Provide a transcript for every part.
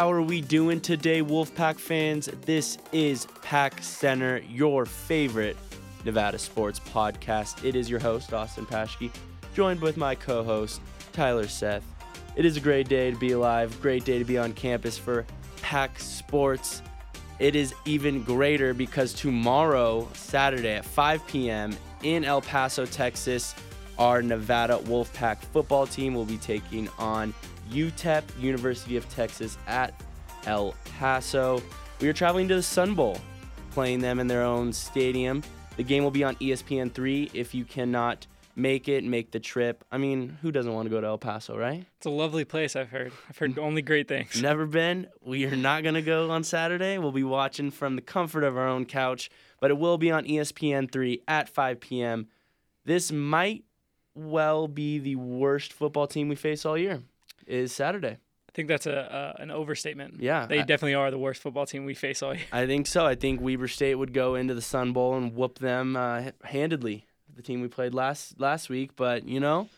How are we doing today, Wolfpack fans? This is Pack Center, your favorite Nevada sports podcast. It is your host, Austin Paschke, joined with my co host, Tyler Seth. It is a great day to be alive, great day to be on campus for Pack Sports. It is even greater because tomorrow, Saturday at 5 p.m. in El Paso, Texas, our Nevada Wolfpack football team will be taking on UTEP, University of Texas at El Paso. We are traveling to the Sun Bowl, playing them in their own stadium. The game will be on ESPN3. If you cannot make it, make the trip. I mean, who doesn't want to go to El Paso, right? It's a lovely place, I've heard. I've heard only great things. Never been. We are not going to go on Saturday. We'll be watching from the comfort of our own couch, but it will be on ESPN3 at 5 p.m. This might well be the worst football team we face all year. Is Saturday. I think that's a uh, an overstatement. Yeah, They I- definitely are the worst football team we face all year. I think so. I think Weber State would go into the Sun Bowl and whoop them uh, handedly. The team we played last last week, but you know,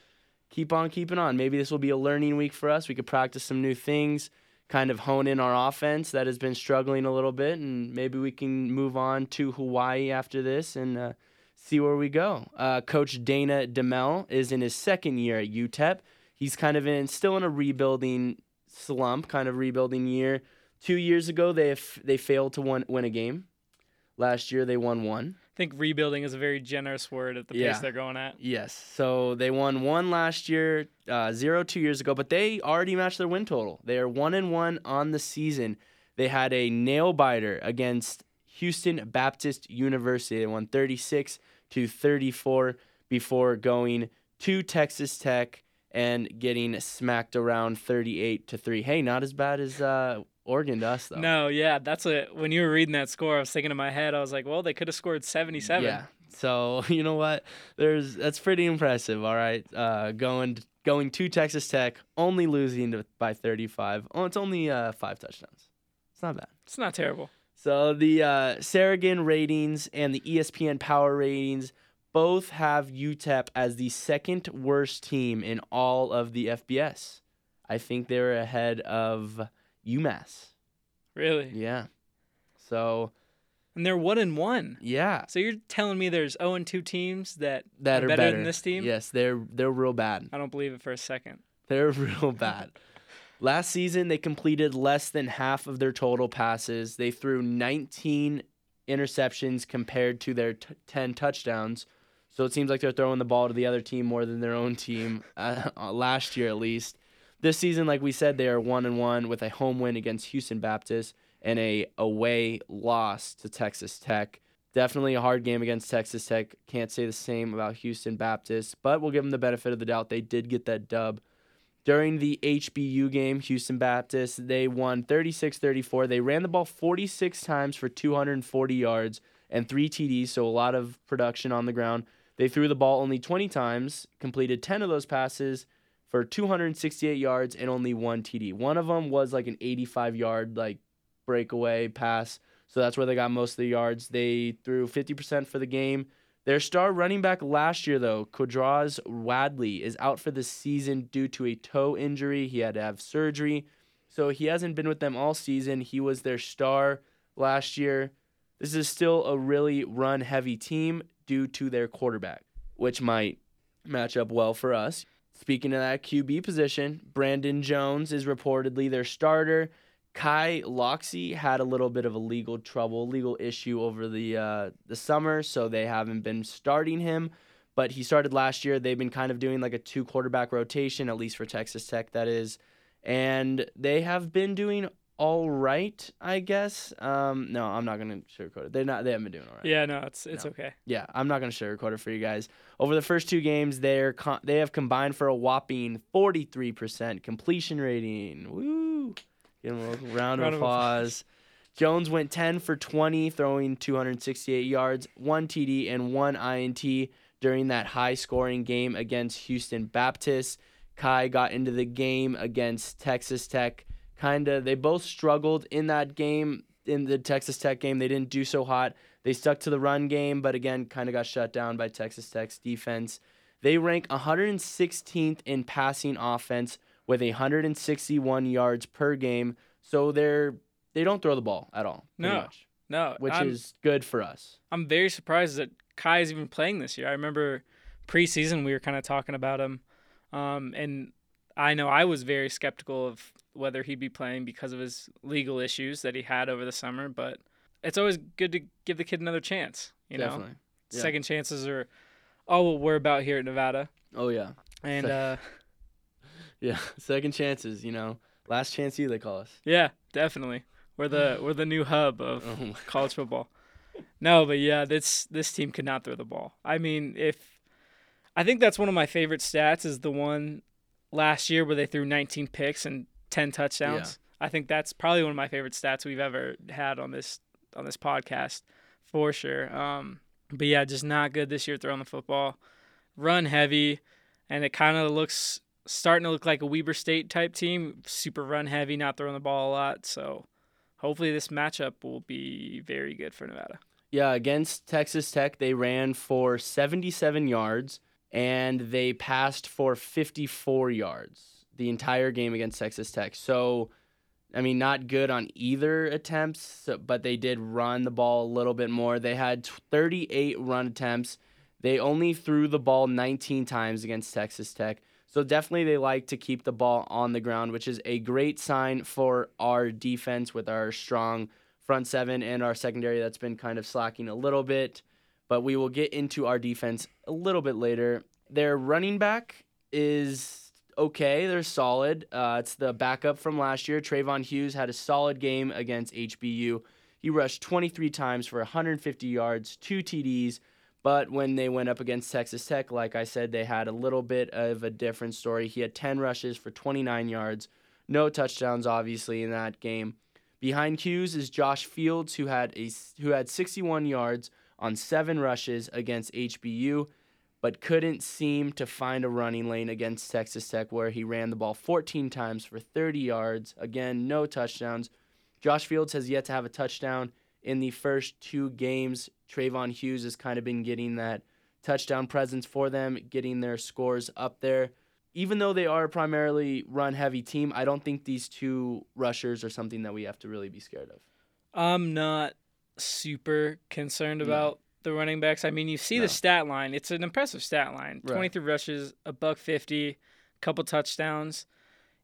keep on keeping on. Maybe this will be a learning week for us. We could practice some new things, kind of hone in our offense that has been struggling a little bit, and maybe we can move on to Hawaii after this and uh, see where we go. Uh, Coach Dana Dimel is in his second year at UTEP. He's kind of in still in a rebuilding slump, kind of rebuilding year. Two years ago, they they failed to win, win a game. Last year, they won one. I think rebuilding is a very generous word at the pace they're going at. Yes. So they won one last year, uh, zero two years ago, but they already matched their win total. They are one and one on the season. They had a nail biter against Houston Baptist University. They won 36 to 34 before going to Texas Tech and getting smacked around 38 to 3. Hey, not as bad as uh, Oregon to us, though. No, yeah, that's a. When you were reading that score, I was thinking in my head, I was like, well, they could have scored 77. Yeah. So you know what? There's that's pretty impressive. All right, uh, going going to Texas Tech, only losing to, by 35. Oh, it's only uh, five touchdowns. It's not bad. It's not terrible. So the uh, ratings and the ESPN Power ratings both have UTEP as the second worst team in all of the FBS. I think they're ahead of UMass. Really. Yeah. So And they're one and one. yeah, So you're telling me there's 0 and 2 teams that, that are are better, better than this team? Yes, they're they're real bad. I don't believe it for a second. They're real bad. Last season, they completed less than half of their total passes. They threw 19 interceptions compared to their t- 10 touchdowns. So it seems like they're throwing the ball to the other team more than their own team uh, last year, at least. This season, like we said, they are one and one with a home win against Houston Baptist and a away loss to Texas Tech. Definitely a hard game against Texas Tech. Can't say the same about Houston Baptist, but we'll give them the benefit of the doubt. They did get that dub. During the HBU game, Houston Baptist, they won 36 34. They ran the ball 46 times for 240 yards and three TDs, so a lot of production on the ground. They threw the ball only 20 times, completed 10 of those passes for 268 yards and only one TD. One of them was like an 85 yard like breakaway pass, so that's where they got most of the yards. They threw 50% for the game. Their star running back last year, though, Quardraiz Wadley, is out for the season due to a toe injury. He had to have surgery, so he hasn't been with them all season. He was their star last year. This is still a really run heavy team due to their quarterback, which might match up well for us. Speaking of that QB position, Brandon Jones is reportedly their starter. Kai Locksley had a little bit of a legal trouble, legal issue over the uh, the summer, so they haven't been starting him. But he started last year. They've been kind of doing like a two quarterback rotation, at least for Texas Tech, that is, and they have been doing all right, I guess. Um, no, I'm not gonna sugarcoat it. They're not. They haven't been doing all right. Yeah, no, it's it's No. okay. Yeah, I'm not gonna sugarcoat it for you guys. Over the first two games, they're con- they have combined for a whopping 43% completion rating. Woo! Give them a little round Round of applause. Jones went 10 for 20, throwing 268 yards, one TD, and one INT during that high-scoring game against Houston Baptist. Kai got into the game against Texas Tech. Kind of, they both struggled in that game. In the Texas Tech game, they didn't do so hot. They stuck to the run game, but again, kind of got shut down by Texas Tech's defense. They rank 116th in passing offense, with 161 yards per game. So they're they don't throw the ball at all. No, much, No, which I'm, is good for us. I'm very surprised that Kai is even playing this year. I remember preseason we were kind of talking about him, um, and I know I was very skeptical of whether he'd be playing because of his legal issues that he had over the summer. But it's always good to give the kid another chance. You know, Definitely. yeah. second chances are all what we're about here at Nevada. Oh yeah. And Se- uh, Yeah. Second chances. You know, last chance you they call us. yeah, definitely, we're the we're the new hub of Oh college football. No, but yeah, this this team could not throw the ball. I mean, if I think that's one of my favorite stats is the one last year where they threw 19 picks and 10 touchdowns. I think that's probably one of my favorite stats we've ever had on this on this podcast for sure. Um, but yeah, just not good this year throwing the football. Run heavy, and it kind of looks starting to look like a Weber State type team. Super run heavy, not throwing the ball a lot. So hopefully this matchup will be very good for Nevada. Yeah, against Texas Tech, they ran for 77 yards and they passed for 54 yards the entire game against Texas Tech. So, I mean, not good on either attempts, but they did run the ball a little bit more. They had 38 run attempts. They only threw the ball 19 times against Texas Tech. So definitely they like to keep the ball on the ground, which is a great sign for our defense with our strong front seven and our secondary that's been kind of slacking a little bit. But we will get into our defense a little bit later. Their running back is okay. They're solid. Uh, it's the backup from last year. Treyvon Hughes had a solid game against HBU. He rushed 23 times for 150 yards, two TDs. But when they went up against Texas Tech, like I said, they had a little bit of a different story. He had 10 rushes for 29 yards, no touchdowns, obviously, in that game. Behind Hughes is Josh Fields, who had a who had 61 yards on seven rushes against HBU, but couldn't seem to find a running lane against Texas Tech, where he ran the ball 14 times for 30 yards. Again, no touchdowns. Josh Fields has yet to have a touchdown in the first two games. Treyvon Hughes has kind of been getting that touchdown presence for them, getting their scores up there. Even though they are a primarily run heavy team, I don't think these two rushers are something that we have to really be scared of. I'm not super concerned about the running backs. I mean, you see No. the stat line. It's an impressive stat line. Right. 23 rushes, a buck 50, couple touchdowns.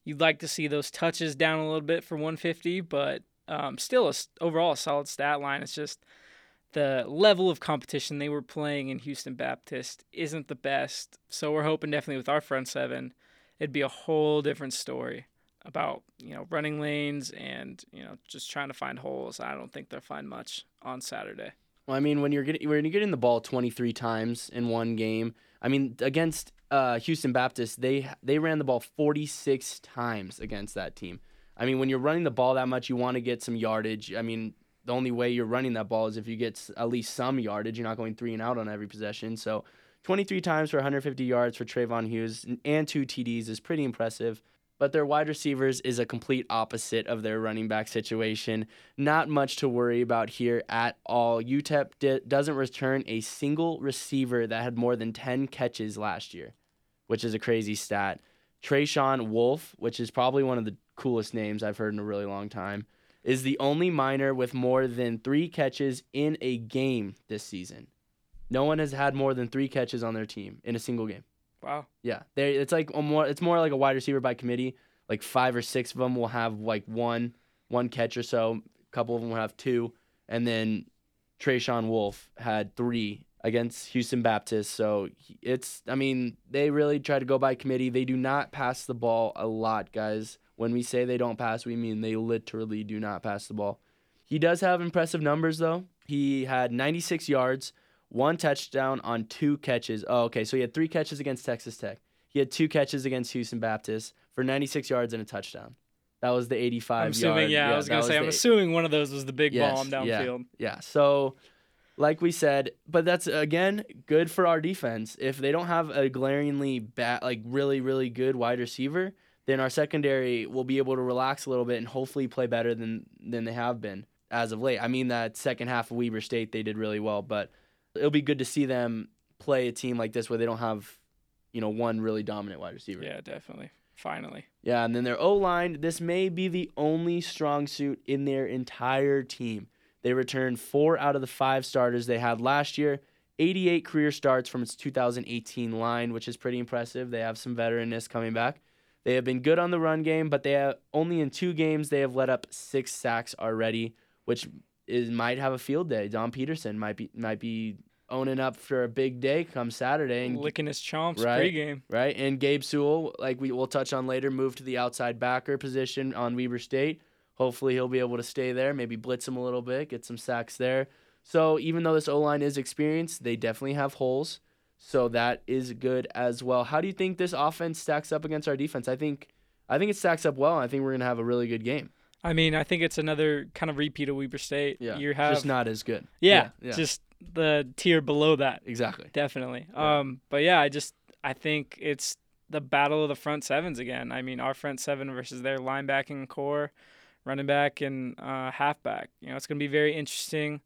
You'd like to see those touches down a little bit for 150, but um, still a overall a solid stat line. It's just the level of competition they were playing in Houston Baptist isn't the best. So we're hoping definitely with our front seven, it'd be a whole different story about you know running lanes and you know just trying to find holes. I don't think they'll find much on Saturday. Well, I mean, when you're getting when you're getting the ball 23 times in one game, I mean, against uh, Houston Baptist, they they ran the ball 46 times against that team. I mean, when you're running the ball that much, you want to get some yardage. I mean, the only way you're running that ball is if you get at least some yardage. You're not going three and out on every possession. So, 23 times for 150 yards for Treyvon Hughes and- and two TDs is pretty impressive. But their wide receivers is a complete opposite of their running back situation. Not much to worry about here at all. UTEP di- doesn't return a single receiver that had more than 10 catches last year, which is a crazy stat. Trayshawn Wolf, which is probably one of the coolest names I've heard in a really long time, is the only minor with more than three catches in a game this season. No one has had more than three catches on their team in a single game. Wow. Yeah, they it's like a more it's more like a wide receiver by committee. Like five or six of them will have like one one catch or so. A couple of them will have two, and then Trayshawn Wolf had three against Houston Baptist. So it's I mean they really try to go by committee. They do not pass the ball a lot, guys. When we say they don't pass, we mean they literally do not pass the ball. He does have impressive numbers though. He had 96 yards, one touchdown on two catches. Oh, okay. So he had three catches against Texas Tech. He had two catches against Houston Baptist for 96 yards and a touchdown. That was the 85 I'm assuming. yard. Yeah, I was gonna say. I'm the- assuming one of those was the big Yes, bomb yeah. downfield. Yeah. So, like we said, but that's again good for our defense. If they don't have a glaringly bad, like really, really good wide receiver, then our secondary will be able to relax a little bit and hopefully play better than than they have been as of late. I mean, that second half of Weber State they did really well, but it'll be good to see them play a team like this where they don't have, you know, one really dominant wide receiver. Yeah, definitely. Finally. Yeah, and then their O line, this may be the only strong suit in their entire team. They returned four out of the five starters they had last year, 88 career starts from its 2018 line, which is pretty impressive. They have some veteranness coming back. They have been good on the run game, but they have only in two games they have let up six sacks already, which is might have a field day. Dom Peterson might be might be owning up for a big day come Saturday and Licking his chomps Right. pregame. right? And Gabe Sewell, like we will touch on later, moved to the outside backer position on Weber State. Hopefully, he'll be able to stay there. Maybe blitz him a little bit, get some sacks there. So even though this O line is experienced, they definitely have holes. So that is good as well. How do you think this offense stacks up against our defense? I think, I think it stacks up well. I think we're gonna have a really good game. I mean, I think it's another kind of repeat of Weber State. Yeah, You have just not as good. yeah, yeah, just the tier below that. exactly. Definitely. Yeah. Um, but yeah, I just I think it's the battle of the front sevens again. I mean, our front seven versus their linebacking core, running back and uh, halfback. You know, it's going to be very interesting.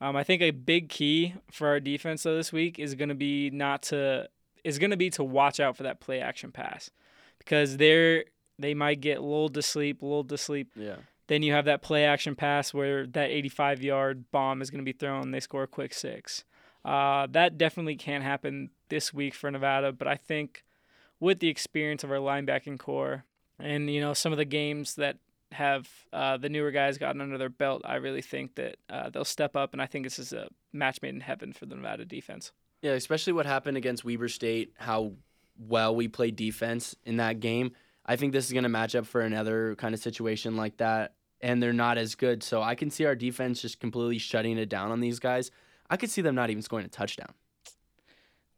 Um, I think a big key for our defense though this week is going to be not to is going to be to watch out for that play action pass because they're they might get lulled to sleep, lulled to sleep Yeah. Then you have that play action pass where that 85 yard bomb is going to be thrown. They score a quick six. Uh, that definitely can't happen this week for Nevada, but I think with the experience of our linebacking core and you know some of the games that have uh, the newer guys gotten under their belt, I really think that uh, they'll step up, and I think this is a match made in heaven for the Nevada defense. Yeah, especially what happened against Weber State, how well we played defense in that game. I think this is going to match up for another kind of situation like that, and they're not as good. So I can see our defense just completely shutting it down on these guys. I could see them not even scoring a touchdown.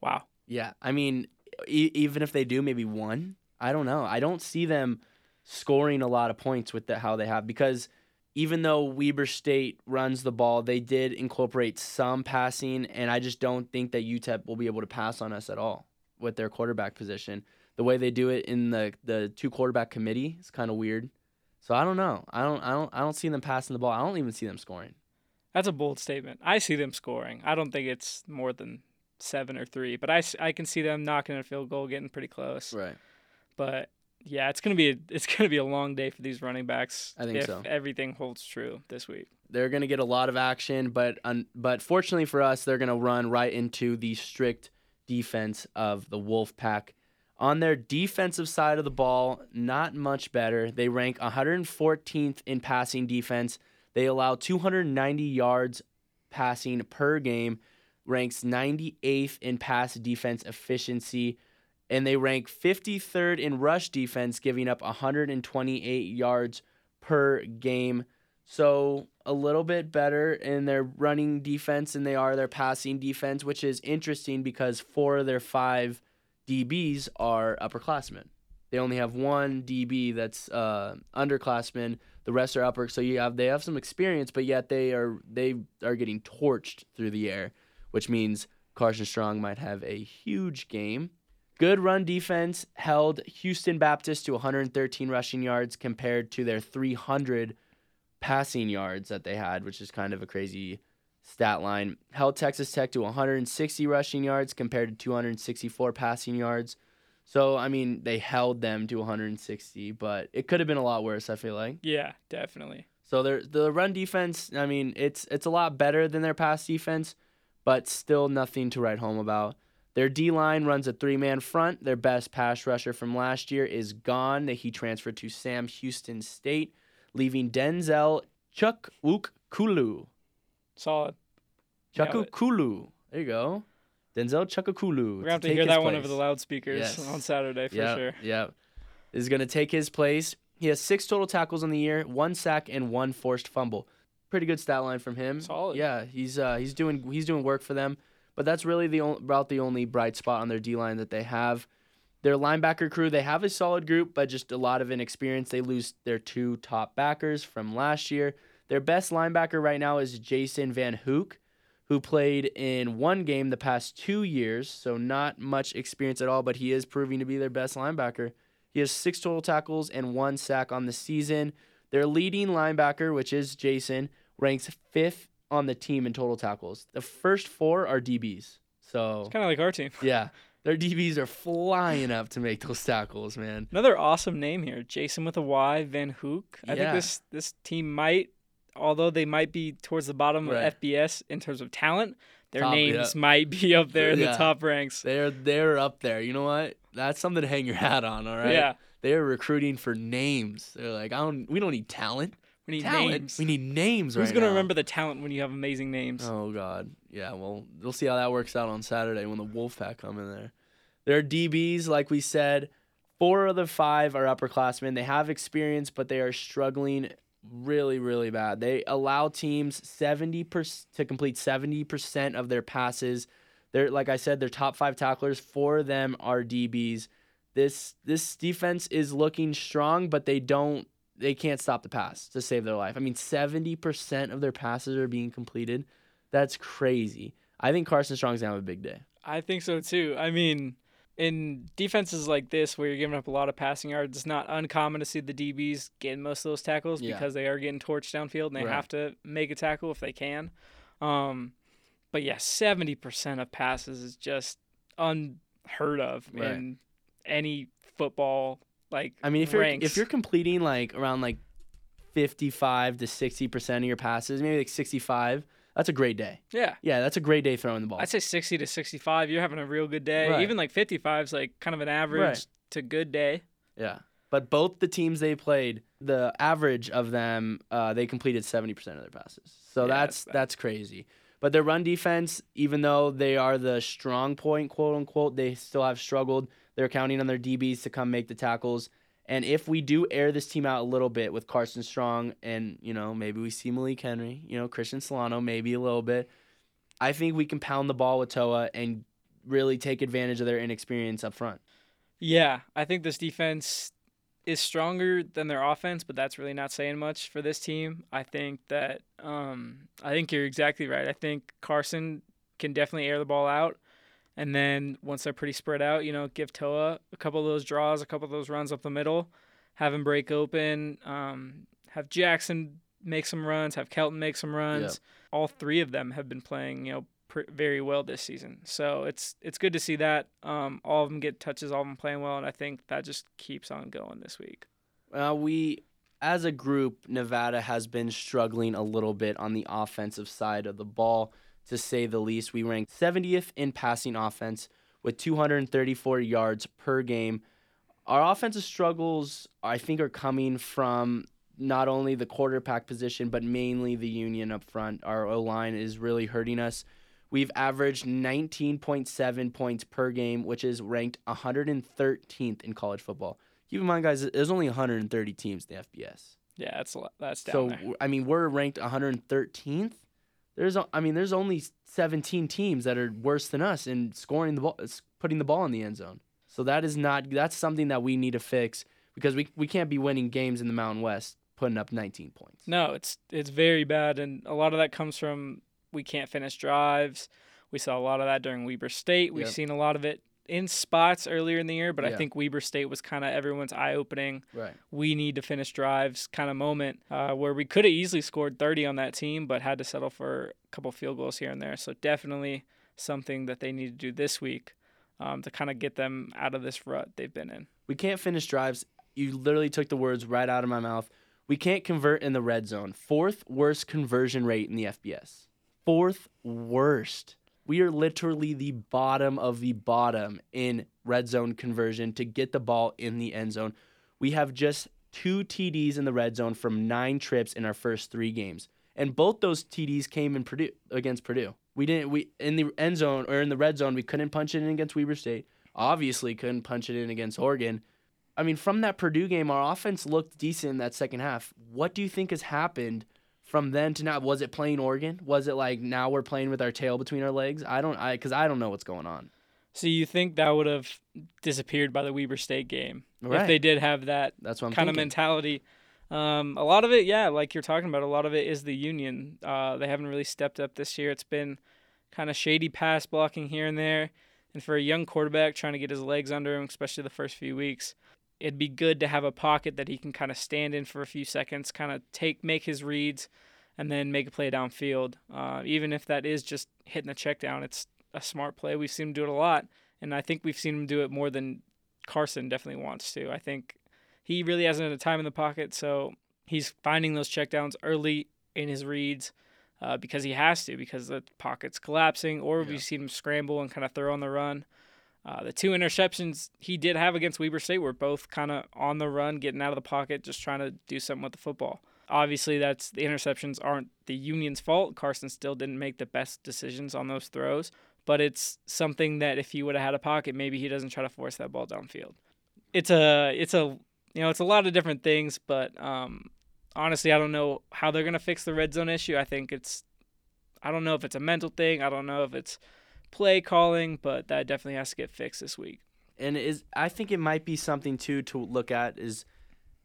Wow. Yeah, I mean, e- even if they do, maybe one. I don't know. I don't see them scoring a lot of points with the, how they have because even though Weber State runs the ball, they did incorporate some passing, and I just don't think that UTEP will be able to pass on us at all with their quarterback position. The way they do it in the the two quarterback committee is kind of weird. So I don't know. I don't I don't I don't see them passing the ball. I don't even see them scoring. That's a bold statement. I see them scoring. I don't think it's more than seven or three, but I, I can see them knocking a field goal, getting pretty close. Right. But yeah, it's gonna be a, it's gonna be a long day for these running backs. I think if so. Everything holds true this week. they're going to get a lot of action, but un- but fortunately for us, they're going to run right into the strict defense of the Wolfpack. On their defensive side of the ball, not much better. They rank 114th in passing defense. They allow 290 yards passing per game, ranks 98th in pass defense efficiency, and they rank 53rd in rush defense, giving up 128 yards per game. So a little bit better in their running defense than they are their passing defense, which is interesting because four of their five DBs are upperclassmen. They only have one DB that's uh, underclassmen. The rest are upper. So you have they have some experience, but yet they are they are getting torched through the air, which means Carson Strong might have a huge game. Good run defense held Houston Baptist to 113 rushing yards compared to their 300 passing yards that they had, which is kind of a crazy stat line. Held Texas Tech to 160 rushing yards compared to 264 passing yards. So, I mean, they held them to 160, but it could have been a lot worse, I feel like. Yeah, definitely. So their the run defense, I mean, it's it's a lot better than their pass defense, but still nothing to write home about. Their D line runs a three man front. Their best pass rusher from last year is gone. He transferred to Sam Houston State, leaving Denzel Chukwukulu. Solid. Chukwukulu. There you go. Denzel Chakukulu. We're gonna have to hear that one over the loudspeakers Yes. on Saturday for yeah, sure. Yeah. Is going to take his place. He has six total tackles on the year, one sack, and one forced fumble. Pretty good stat line from him. Solid. Yeah, he's uh, he's doing he's doing work for them. But that's really the only, about the only bright spot on their D line that they have. Their linebacker crew, they have a solid group, but just a lot of inexperience. They lose their two top backers from last year. Their best linebacker right now is Jason Van Hook, who played in one game the past two years, so not much experience at all, but he is proving to be their best linebacker. He has six total tackles and one sack on the season. Their leading linebacker, which is Jason, ranks fifth on the team in total tackles. The first four are DBs. So It's kind of like our team. yeah, Their DBs are flying up to make those tackles, man. Another awesome name here, Jason with a Y, Van Hook. I Yeah. think this this team might, although they might be towards the bottom Right. of FBS in terms of talent, their Top, names yeah. might be up there in Yeah. the top ranks. They're they're up there. You know what? That's something to hang your hat on. All right. Yeah, They're recruiting for names. They're like, I don't. We don't need talent. we need talent. names. We need names Who's right gonna now. remember the talent when you have amazing names? Oh God, yeah. Well, we'll see how that works out on Saturday when the Wolfpack come in there. Their DBs, like we said, four of the five are upperclassmen. They have experience, but they are struggling really, really bad. They allow teams seventy percent to complete seventy percent of their passes. They're like I said, their top five tacklers. Four of them are DBs. This this defense is looking strong, but they don't. They can't stop the pass to save their life. I mean, seventy percent of their passes are being completed. That's crazy. I think Carson Strong's gonna have a big day. I think so too. I mean, in defenses like this where you're giving up a lot of passing yards, it's not uncommon to see the DBs getting most of those tackles Yeah. because they are getting torched downfield and they Right. have to make a tackle if they can. Um, but yeah, seventy percent of passes is just unheard of Right. in any football like I mean, if you're if you're completing like around like fifty-five to sixty percent of your passes, maybe like sixty-five, that's a great day. yeah. Yeah, that's a great day throwing the ball. I'd say 60 to 65. You're having a real good day. Right. Even like 55 is like kind of an average Right. to good day. Yeah. But both the teams they played, the average of them, uh, they completed 70% of their passes. So Yeah, that's that's that's crazy. But their run defense, even though they are the strong point, quote unquote, they still have struggled. They're counting on their DBs to come make the tackles. And if we do air this team out a little bit with Carson Strong and, you know, maybe we see Malik Henry, you know, Christian Solano, maybe a little bit, I think we can pound the ball with Toa and really take advantage of their inexperience up front. Yeah, I think this defense is stronger than their offense, but that's really not saying much for this team. I think that um, I think you're exactly right. I think Carson can definitely air the ball out, and then once they're pretty spread out, you know, give Toa a couple of those draws, a couple of those runs up the middle, have him break open, um, have Jackson make some runs, have Kelton make some runs. All three of them have been playing, you know, pr- very well this season. So it's it's good to see that um, all of them get touches, all of them playing well, and I think that just keeps on going this week. Uh, we, as a group, Nevada has been struggling a little bit on the offensive side of the ball, to say the least. We ranked 70th in passing offense with 234 yards per game. Our offensive struggles, I think, are coming from not only the quarterback position, but mainly the union up front. Our O line is really hurting us. We've averaged 19.7 points per game, which is ranked 113th in college football. Keep in mind, guys, there's only 130 teams in the FBS. Yeah, that's a lot. That's down So there. I mean, we're ranked 113th. There's, I mean, there's only 17 teams that are worse than us in scoring the ball, putting the ball in the end zone. So that is not. That's something that we need to fix because we we can't be winning games in the Mountain West putting up 19 points. No, it's it's very bad, and a lot of that comes from we can't finish drives. We saw a lot of that during Weber State. We've Yep. seen a lot of it in spots earlier in the year, but I think Weber State was kind of everyone's eye opening. Right. We need to finish drives kind of moment uh, where we could have easily scored 30 on that team, but had to settle for a couple field goals here and there. So definitely something that they need to do this week um, to kind of get them out of this rut they've been in. We can't finish drives. You literally took the words right out of my mouth. We can't convert in the red zone. Fourth worst conversion rate in the FBS. Fourth worst. We are literally the bottom of the bottom in red zone conversion to get the ball in the end zone. We have just two TDs in the red zone from nine trips in our first three games. And both those TDs came in Purdue against Purdue. We didn't we in the end zone or in the red zone, we couldn't punch it in against Weber State. Obviously couldn't punch it in against Oregon. I mean, from that Purdue game, our offense looked decent in that second half. What do you think has happened from then to now? Was it playing Oregon? Was it like now we're playing with our tail between our legs? I don't, I because I don't know what's going on. So you think that would have disappeared by the Weber State game if they did have that That's what I'm kind of mentality. Um, a lot of it, yeah, like you're talking about, a lot of it is the union. Uh, they haven't really stepped up this year. It's been kind of shady pass blocking here and there. And for a young quarterback trying to get his legs under him, especially the first few weeks, it'd be good to have a pocket that he can kind of stand in for a few seconds, kind of take make his reads, and then make a play downfield. Uh, even if that is just hitting the check down, it's a smart play. We've seen him do it a lot and I think we've seen him do it more than Carson definitely wants to. I think he really hasn't had a time in the pocket, so he's finding those checkdowns early in his reads uh, because he has to because the pocket's collapsing, or Yeah. we've seen him scramble and kind of throw on the run. Uh, the two interceptions he did have against Weber State were both kind of on the run, getting out of the pocket, just trying to do something with the football. Obviously, that's the interceptions aren't the Union's fault. Carson still didn't make the best decisions on those throws, but it's something that if he would have had a pocket, maybe he doesn't try to force that ball downfield. It's a it's a you know it's a lot of different things, but um, honestly, I don't know how they're gonna fix the red zone issue. I think it's I don't know if it's a mental thing. I don't know if it's play calling, but that definitely has to get fixed this week. and is I think it might be something too to look at is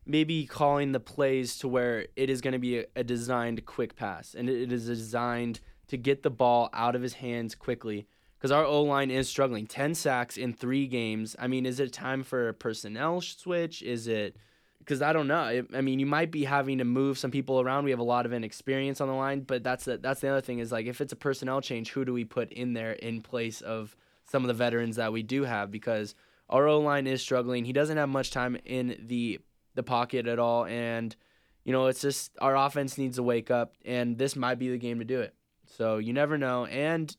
maybe calling the plays to where it is going to be a, designed quick pass and it is designed to get the ball out of his hands quickly because our O line is struggling. Ten sacks in three games. I mean, is it time for a personnel switch? Is it because I don't know. I, mean, you might be having to move some people around. We have a lot of inexperience on the line, but that's the, that's the other thing is like if it's a personnel change, who do we put in there in place of some of the veterans that we do have? Because our O line is struggling. He doesn't have much time in the the pocket at all, and you know it's just our offense needs to wake up, and this might be the game to do it. So you never know. And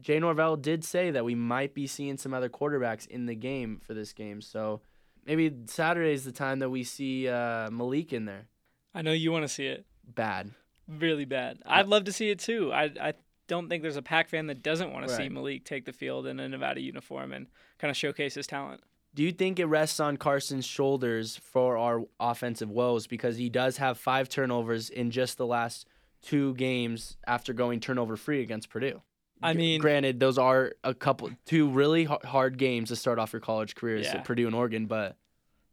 Jay Norvell did say that we might be seeing some other quarterbacks in the game for this game. So maybe Saturday is the time that we see uh, Malik in there. I know you want to see it Bad. really bad. I'd love to see it too. I I don't think there's a Pack fan that doesn't want to see Malik take the field in a Nevada uniform and kind of showcase his talent. Do you think it rests on Carson's shoulders for our offensive woes because he does have five turnovers in just the last two games after going turnover free against Purdue? I mean- granted, those are a couple two really hard games to start off your college careers Yeah. at Purdue and Oregon, but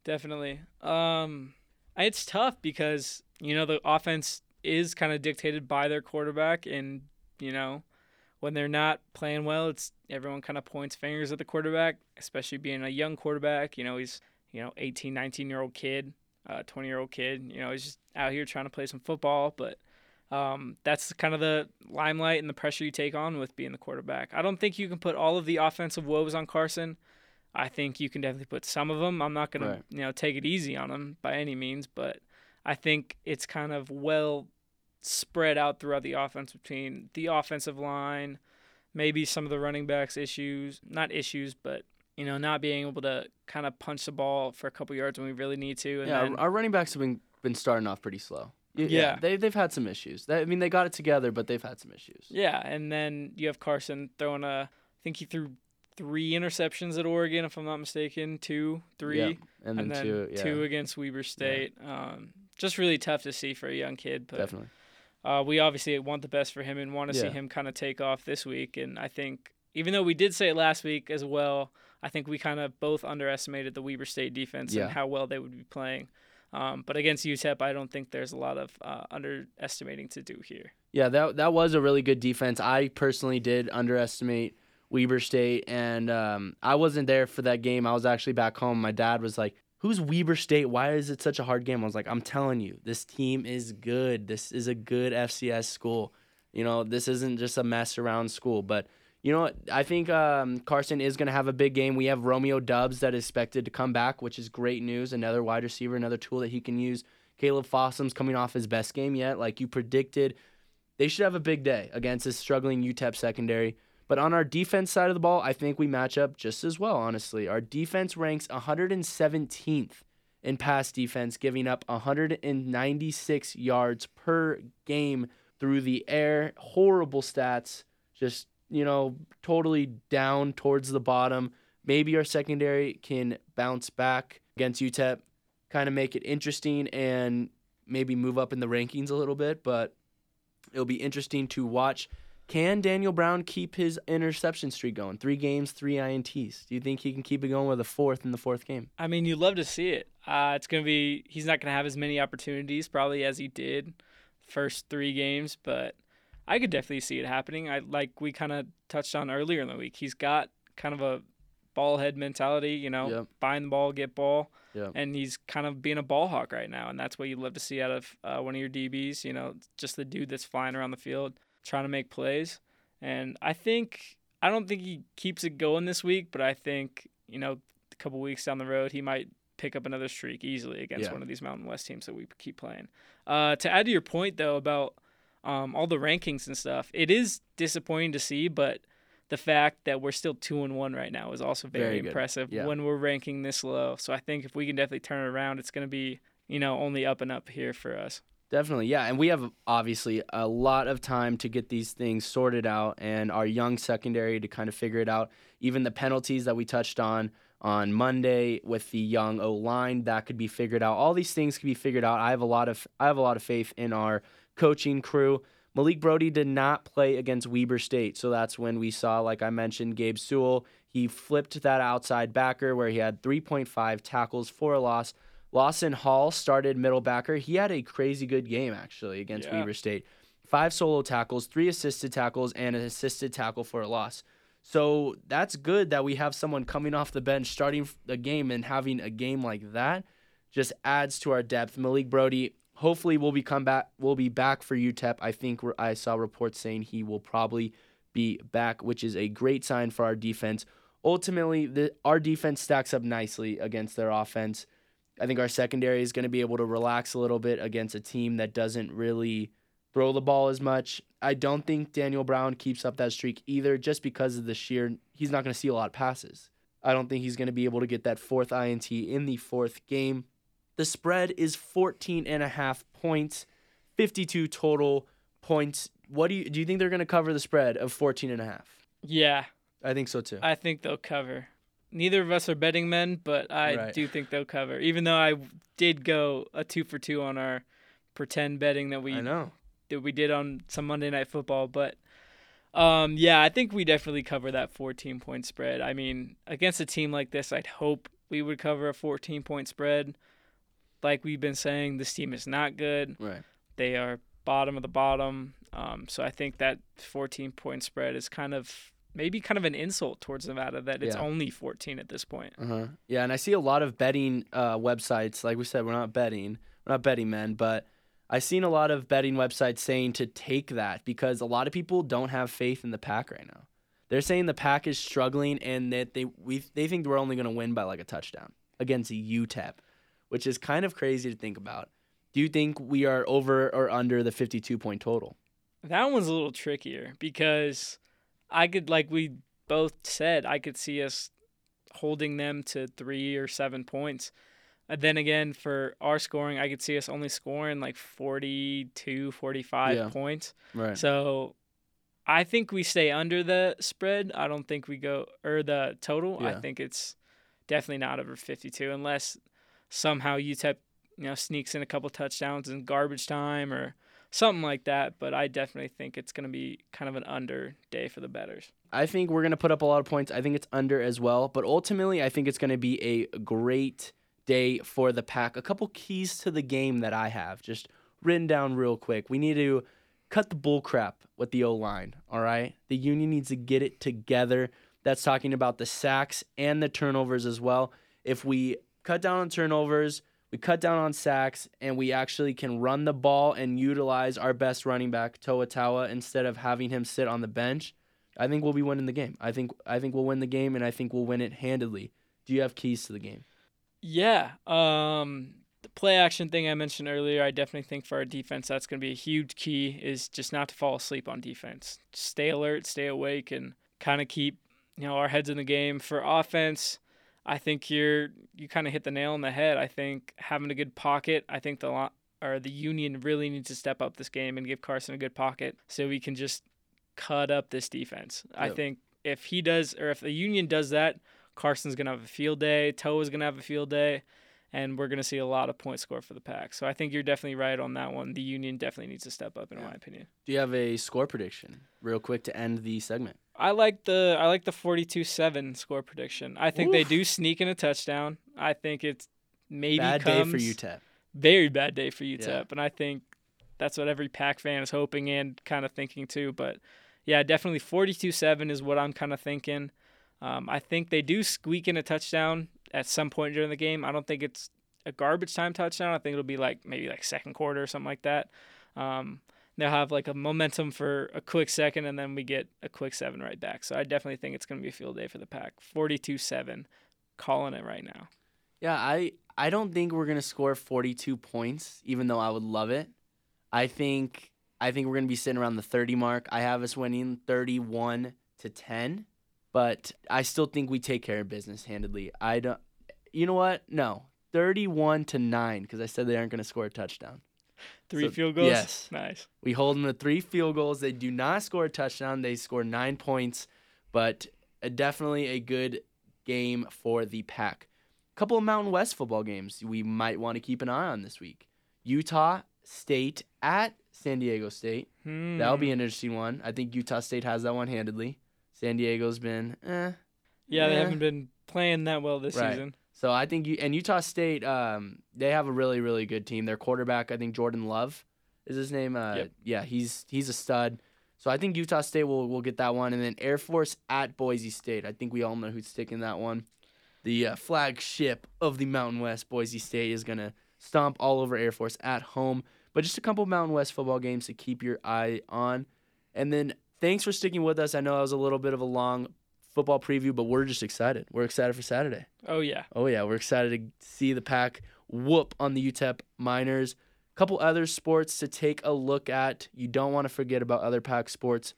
Definitely. Um, it's tough because you know the offense is kind of dictated by their quarterback, and you know when they're not playing well, it's everyone kind of points fingers at the quarterback, especially being a young quarterback. You know he's you know 18, 19 year old kid, uh, 20 year old kid. You know he's just out here trying to play some football, but. Um, that's kind of the limelight and the pressure you take on with being the quarterback. I don't think you can put all of the offensive woes on Carson. I think you can definitely put some of them. I'm not gonna, Right. you know, take it easy on him by any means, but I think it's kind of well spread out throughout the offense between the offensive line, maybe some of the running backs issues, not issues, but you know, not being able to kind of punch the ball for a couple yards when we really need to. And yeah, then, our, our running backs have been been starting off pretty slow. Y- Yeah. they they've had some issues. They, I mean, they got it together, but they've had some issues. yeah, and then you have Carson throwing a. I think he threw three interceptions at Oregon, if I'm not mistaken, two, three. Yep. and then, and then two, yeah, two against Weber State. Um, just really tough to see for a young kid, but definitely. uh, we obviously want the best for him and want to see him kind of take off this week. And I think even though we did say it last week as well, I think we kind of both underestimated the Weber State defense Yeah. and how well they would be playing. Um, but against UTEP, I don't think there's a lot of uh, underestimating to do here. Yeah, that that was a really good defense. I personally did underestimate Weber State, and um, I wasn't there for that game. I was actually back home. My dad was like, "Who's Weber State? Why is it such a hard game?" I was like, "I'm telling you, this team is good. This is a good FCS school. You know, this isn't just a mess around school." But you know what? I think um, Carson is going to have a big game. We have Romeo Doubs that is expected to come back, which is great news. Another wide receiver, another tool that he can use. Kaleb Fossum's coming off his best game yet, like you predicted. They should have a big day against this struggling UTEP secondary. But on our defense side of the ball, I think we match up just as well, honestly. Our defense ranks 117th in pass defense, giving up 196 yards per game through the air. Horrible stats. Just, you know, totally down towards the bottom. Maybe our secondary can bounce back against UTEP, kind of make it interesting and maybe move up in the rankings a little bit, but it'll be interesting to watch. Can Daniel Brown keep his interception streak going? Three games, three INTs. Do you think he can keep it going with a fourth in the fourth game? I mean, you'd love to see it. Uh, it's gonna be. He's not gonna have as many opportunities probably as he did first three games, but I could definitely see it happening. I like we kind of touched on earlier in the week. He's got kind of a ball head mentality. You know, Yep. find the ball, get ball, Yep. and he's kind of being a ball hawk right now, and that's what you'd love to see out of uh, one of your DBs. You know, just the dude that's flying around the field trying to make plays. And I think I don't think he keeps it going this week, but I think you know a couple weeks down the road he might pick up another streak easily against Yeah. one of these Mountain West teams that we keep playing. Uh, to add to your point though about um, all the rankings and stuff, it is disappointing to see, but the fact that we're still two and one right now is also very, Very impressive Yeah. when we're ranking this low. So I think if we can definitely turn it around, it's going to be you know only up and up here for us. Definitely, yeah. And we have obviously a lot of time to get these things sorted out and our young secondary to kind of figure it out. Even the penalties that we touched on on Monday with the young O line that could be figured out. All these things could be figured out. I have a lot of I have a lot of faith in our coaching crew. Maliek Broady did not play against Weber State, so that's when we saw, like I mentioned, Gabe Sewell. He flipped that outside backer where he had 3.5 tackles for a loss. Lawson Hall started middle backer. He had a crazy good game actually against Yeah. Weber State. Five solo tackles, three assisted tackles, and an assisted tackle for a loss. So that's good that we have someone coming off the bench starting the game and having a game like that just adds to our depth. Maliek Broady hopefully we'll be come back we'll be back for UTEP. I think I saw reports saying he will probably be back, which is a great sign for our defense. Ultimately, the, our defense stacks up nicely against their offense. I think our secondary is going to be able to relax a little bit against a team that doesn't really throw the ball as much. I don't think Daniel Brown keeps up that streak either, just because of the sheer, he's not going to see a lot of passes. I don't think he's going to be able to get that fourth INT in the fourth game. The spread is 14 and a half points, 52 total points. What do you do you think they're going to cover the spread of 14 and a half? Yeah, I think so too. I think they'll cover. Neither of us are betting men, but I Right. do think they'll cover. Even though I did go a two for two on our pretend betting that we I know. that we did on some Monday Night Football, but um, yeah, I think we definitely cover that 14 point spread. I mean, against a team like this, I'd hope we would cover a 14 point spread. Like we've been saying, this team is not good. Right. They are bottom of the bottom. Um, so I think that 14 point spread is kind of maybe kind of an insult towards Nevada that it's Yeah. only 14 at this point. Uh-huh. Yeah, and I see a lot of betting uh, websites. Like we said, we're not betting. We're not betting men, but I've seen a lot of betting websites saying to take that because a lot of people don't have faith in the pack right now. They're saying the pack is struggling and that they we they think we're only going to win by like a touchdown against UTEP, which is kind of crazy to think about. Do you think we are over or under the 52 point total? That one's a little trickier because I could, like we both said, I could see us holding them to three or seven points. And then again, for our scoring, I could see us only scoring like 42, 45 Yeah. points. Right. So I think we stay under the spread. I don't think we go, or the total. I think it's definitely not over 52 unless somehow UTEP, you know, sneaks in a couple touchdowns in garbage time or something like that. But I definitely think it's going to be kind of an under day for the betters. I think we're going to put up a lot of points. I think it's under as well. But ultimately, I think it's going to be a great day for the pack. A couple keys to the game that I have just written down real quick. We need to cut the bull crap with the O line, all right? The Union needs to get it together. That's talking about the sacks and the turnovers as well. If we cut down on turnovers, we cut down on sacks, and we actually can run the ball and utilize our best running back, Toa Taua, instead of having him sit on the bench. I think we'll be winning the game. I think I think we'll win the game, and I think we'll win it handedly. Do you have keys to the game? Yeah. Um, the play action thing I mentioned earlier, I definitely think for our defense, that's going to be a huge key is just not to fall asleep on defense. Stay alert, stay awake, and kind of keep you know our heads in the game. For offense, I think you're you kind of hit the nail on the head. I think having a good pocket. I think the or the Union really needs to step up this game and give Carson a good pocket so we can just cut up this defense. I think if he does, or if the Union does that, Carson's gonna have a field day. Toa's gonna have a field day, and we're gonna see a lot of points scored for the pack. So I think you're definitely right on that one. The Union definitely needs to step up, in Yeah. my opinion. Do you have a score prediction, real quick, to end the segment? I like the I like the 42-7 score prediction. I think they do sneak in a touchdown. I think it's maybe Bad comes day for UTEP. very bad day for UTEP, Yeah. and I think that's what every Pack fan is hoping and kind of thinking too. But yeah, definitely 42-7 is what I'm kind of thinking. Um, I think they do squeak in a touchdown at some point during the game. I don't think it's a garbage time touchdown. I think it'll be like maybe like second quarter or something like that. Um, they'll have like a momentum for a quick second, and then we get a quick seven right back. So I definitely think it's going to be a field day for the Pack. 42-7, calling it right now. Yeah, I I don't think we're gonna score 42 points, even though I would love it. I think I think we're gonna be sitting around the 30 mark. I have us winning 31 to 10, but I still think we take care of business handedly. I don't. You know what? No, 31 to nine because I said they aren't gonna score a touchdown. Three So, field goals? yes. Nice. We hold them to three field goals. They do not score a touchdown. They score nine points, but definitely a good game for the pack. couple of Mountain West football games we might want to keep an eye on this week. Utah State at San Diego State. That'll be Hmm. an interesting one. I think Utah State has that one handedly. San Diego's been eh. Yeah, they eh. haven't been playing that well this Right. season. So I think you and Utah State, um, they have a really really good team. Their quarterback, I think Jordan Love, is his name. Uh, Yep. Yeah, he's he's a stud. So I think Utah State will will get that one, and then Air Force at Boise State. I think we all know who's taking that one. The uh, flagship of the Mountain West, Boise State, is gonna stomp all over Air Force at home. But just a couple Mountain West football games to keep your eye on. And then thanks for sticking with us. I know that was a little bit of a long football preview, but we're just excited. We're excited for Saturday. Oh yeah. Oh yeah, we're excited to see the pack whoop on the UTEP Miners. A Couple other sports to take a look at. You don't want to forget about other pack sports.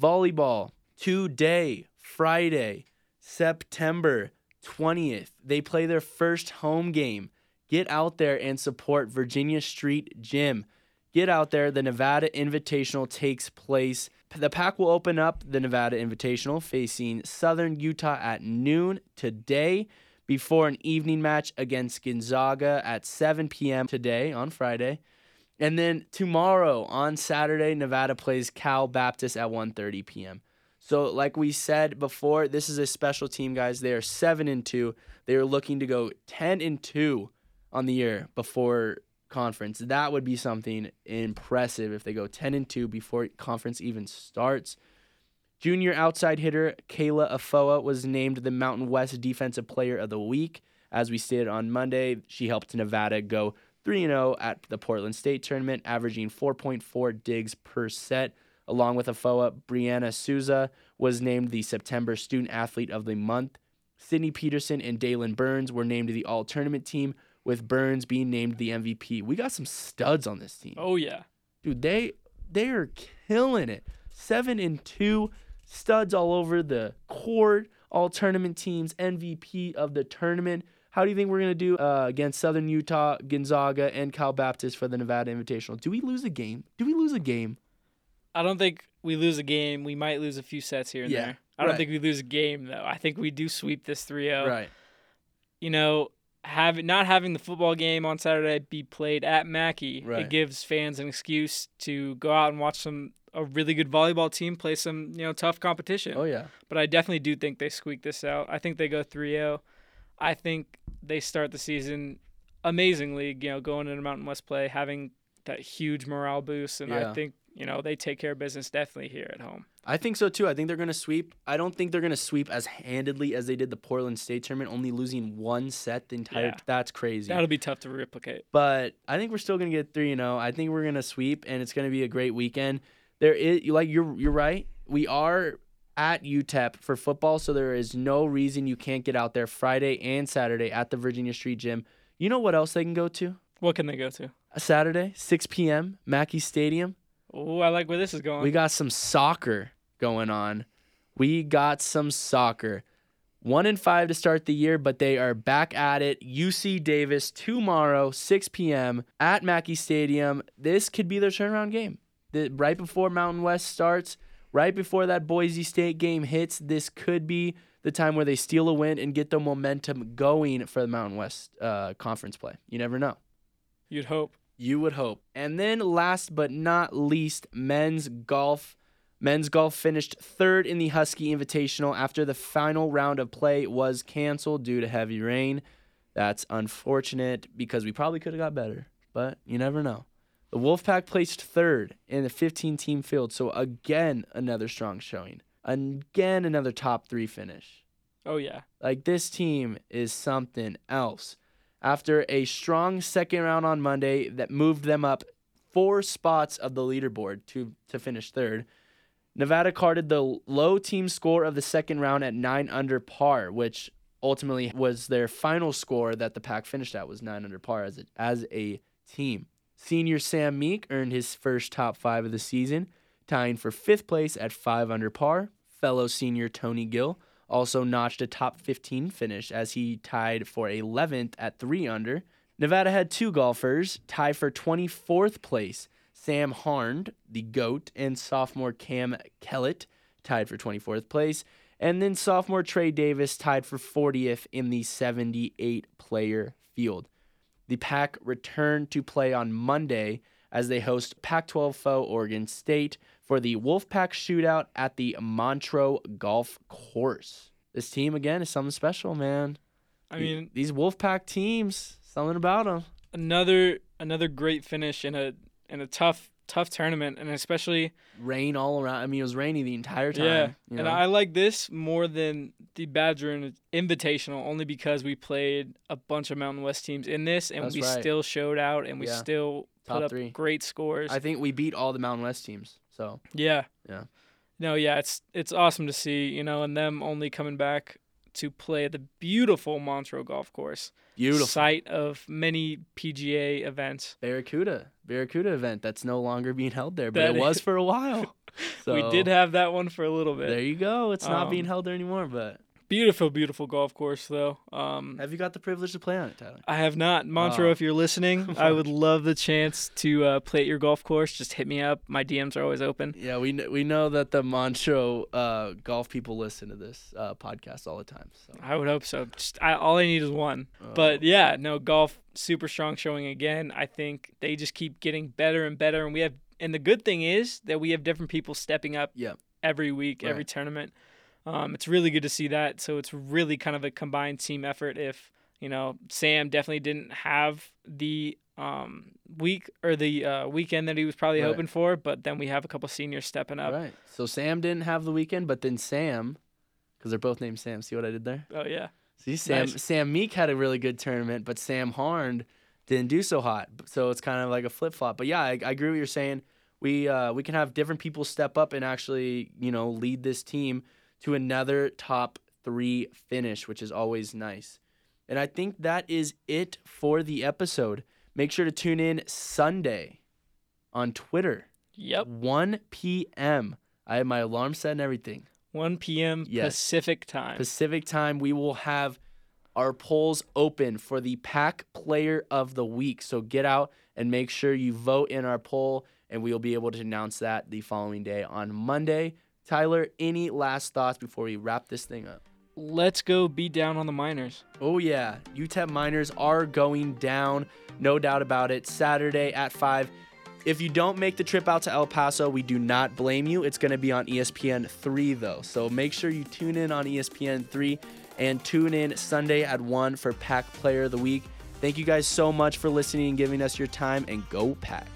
Volleyball today, Friday, September 20th. They play their first home game. Get out there and support Virginia Street Gym. Get out there. The Nevada Invitational takes place. The pack will open up the Nevada Invitational facing Southern Utah at noon today before an evening match against Gonzaga at 7 p.m. today on Friday. And then tomorrow on Saturday, Nevada plays Cal Baptist at 1:30 p.m. So, like we said before, this is a special team, guys. They are seven and two. They are looking to go 10 and two on the year before conference. That would be something impressive if they go 10 and 2 before conference even starts. Junior outside hitter Kayla Afoa was named the Mountain West Defensive Player of the Week. As we stated on Monday, she helped Nevada go 3 0 at the Portland State Tournament, averaging 4.4 digs per set. Along with Afoa, Brianna Souza was named the September Student Athlete of the Month. Sydney Peterson and Dalen Burns were named the All Tournament team, with Burns being named the MVP. We got some studs on this team Oh yeah. dude they they are killing it seven and two studs all over the court all tournament teams mvp of the tournament how do you think we're going to do uh, against southern utah gonzaga and cal baptist for the nevada invitational do we lose a game do we lose a game I don't think we lose a game. We might lose a few sets here and Yeah, there. I don't think we lose a game though. I think we do sweep this 3-0. right You know, have not having the football game on Saturday be played at Mackay, Right. it gives fans an excuse to go out and watch some a really good volleyball team play some, you know, tough competition. oh yeah But I definitely do think they squeak this out. I think they go 3-0. I think they start the season amazingly, you know, going into Mountain West play, having that huge morale boost and Yeah. I think, you know, they take care of business definitely here at home. I think so too. I think they're going to sweep. I don't think they're going to sweep as handedly as they did the Portland State tournament, only losing one set the entire. Yeah. That's crazy. That'll be tough to replicate. but I think we're still gonna get three. You oh. know, I think we're gonna sweep, and it's gonna be a great weekend. There is like you're you're right. We are at UTEP for football, so there is no reason you can't get out there Friday and Saturday at the Virginia Street Gym. You know what else they can go to? What can they go to? A Saturday, 6 p.m. Mackay Stadium. Oh, I like where this is going. We got some soccer going on. We got some soccer. One in five to start the year, but they are back at it. UC Davis tomorrow, 6 p.m. at Mackay Stadium. This could be their turnaround game. The, right before Mountain West starts, right before that Boise State game hits, this could be the time where they steal a win and get the momentum going for the Mountain West uh, conference play. You never know. You'd hope. You would hope. And then last but not least, men's golf. Men's golf finished third in the Husky Invitational after the final round of play was canceled due to heavy rain. That's unfortunate because we probably could have got better, but you never know. The Wolfpack placed third in the 15 team field, so again, another strong showing. Again, another top three finish. Oh yeah. Like this team is something else. After a strong second round on Monday that moved them up four spots of the leaderboard to to finish third. Nevada carded the low team score of the second round at nine under par, which ultimately was their final score that the pack finished at was nine under par as a, as a team. Senior Sam Meek earned his first top five of the season, tying for fifth place at five under par. Fellow senior Tony Gill also notched a top 15 finish as he tied for 11th at three under. Nevada had two golfers tie for 24th place. Sam Harned, the GOAT, and sophomore Cam Kellett tied for 24th place. And then sophomore Trey Davis tied for 40th in the 78 player field. The pack returned to play on Monday as they host Pac 12 foe Oregon State for the Wolfpack shootout at the Montreux Golf Course. This team, again, is something special, man. I mean, these Wolfpack teams, something about them. Another another great finish in a in a tough tough tournament, and especially rain all around. I mean, it was rainy the entire time. Yeah, you and? I like this more than the Badger Invitational, only because we played a bunch of Mountain West teams in this, and That's we right. still showed out, and we Yeah. still Top put up three. great scores. I think we beat all the Mountain West teams. So yeah, Yeah. No, yeah, it's it's awesome to see, you know, and them only coming back to play at the beautiful Montreux Golf Course, beautiful. site of many PGA events. Barracuda, Barracuda event that's no longer being held there, but That it was for a while. So we did have that one for a little bit. There you go. It's not being Um, held there anymore, but Beautiful, beautiful golf course though. Um, have you got the privilege to play on it, Tyler? I have not. Montreux, Oh. if you're listening, I would love the chance to uh, play at your golf course. Just hit me up. My DMs are always open. Yeah, we kn- we know that the Montreux uh, golf people listen to this uh, podcast all the time. So, I would hope so. Just I, all I need is one. But Oh. yeah, no golf super strong showing again. I think they just keep getting better and better, and we have. And the good thing is that we have different people stepping up Yep. every week, every tournament. Um, it's really good to see that. So it's really kind of a combined team effort. If you know Sam definitely didn't have the um, week or the uh, weekend that he was probably Right. hoping for, but then we have a couple seniors stepping up. right. So Sam didn't have the weekend, but then Sam, because they're both named Sam. See what I did there? Oh yeah, See, Sam Nice. Sam Meek had a really good tournament, but Sam Harned didn't do so hot. So it's kind of like a flip flop. But yeah, I, I agree with what you're saying. We uh, we can have different people step up and actually you know lead this team to another top three finish, which is always nice. And I think that is it for the episode. Make sure to tune in Sunday on Twitter, yep. 1 p.m. I have my alarm set and everything. 1 p.m. Yes. Pacific time. Pacific time, we will have our polls open for the pack player of the week. So get out and make sure you vote in our poll, and we will be able to announce that the following day on Monday. Tyler, any last thoughts before we wrap this thing up? Let's go beat down on the miners. Oh, yeah. UTEP Miners are going down, no doubt about it. Saturday at 5. If you don't make the trip out to El Paso, we do not blame you. It's going to be on ESPN 3, though. So make sure you tune in on ESPN 3 and tune in Sunday at 1 for Pack Player of the Week. Thank you guys so much for listening and giving us your time, and go Pack.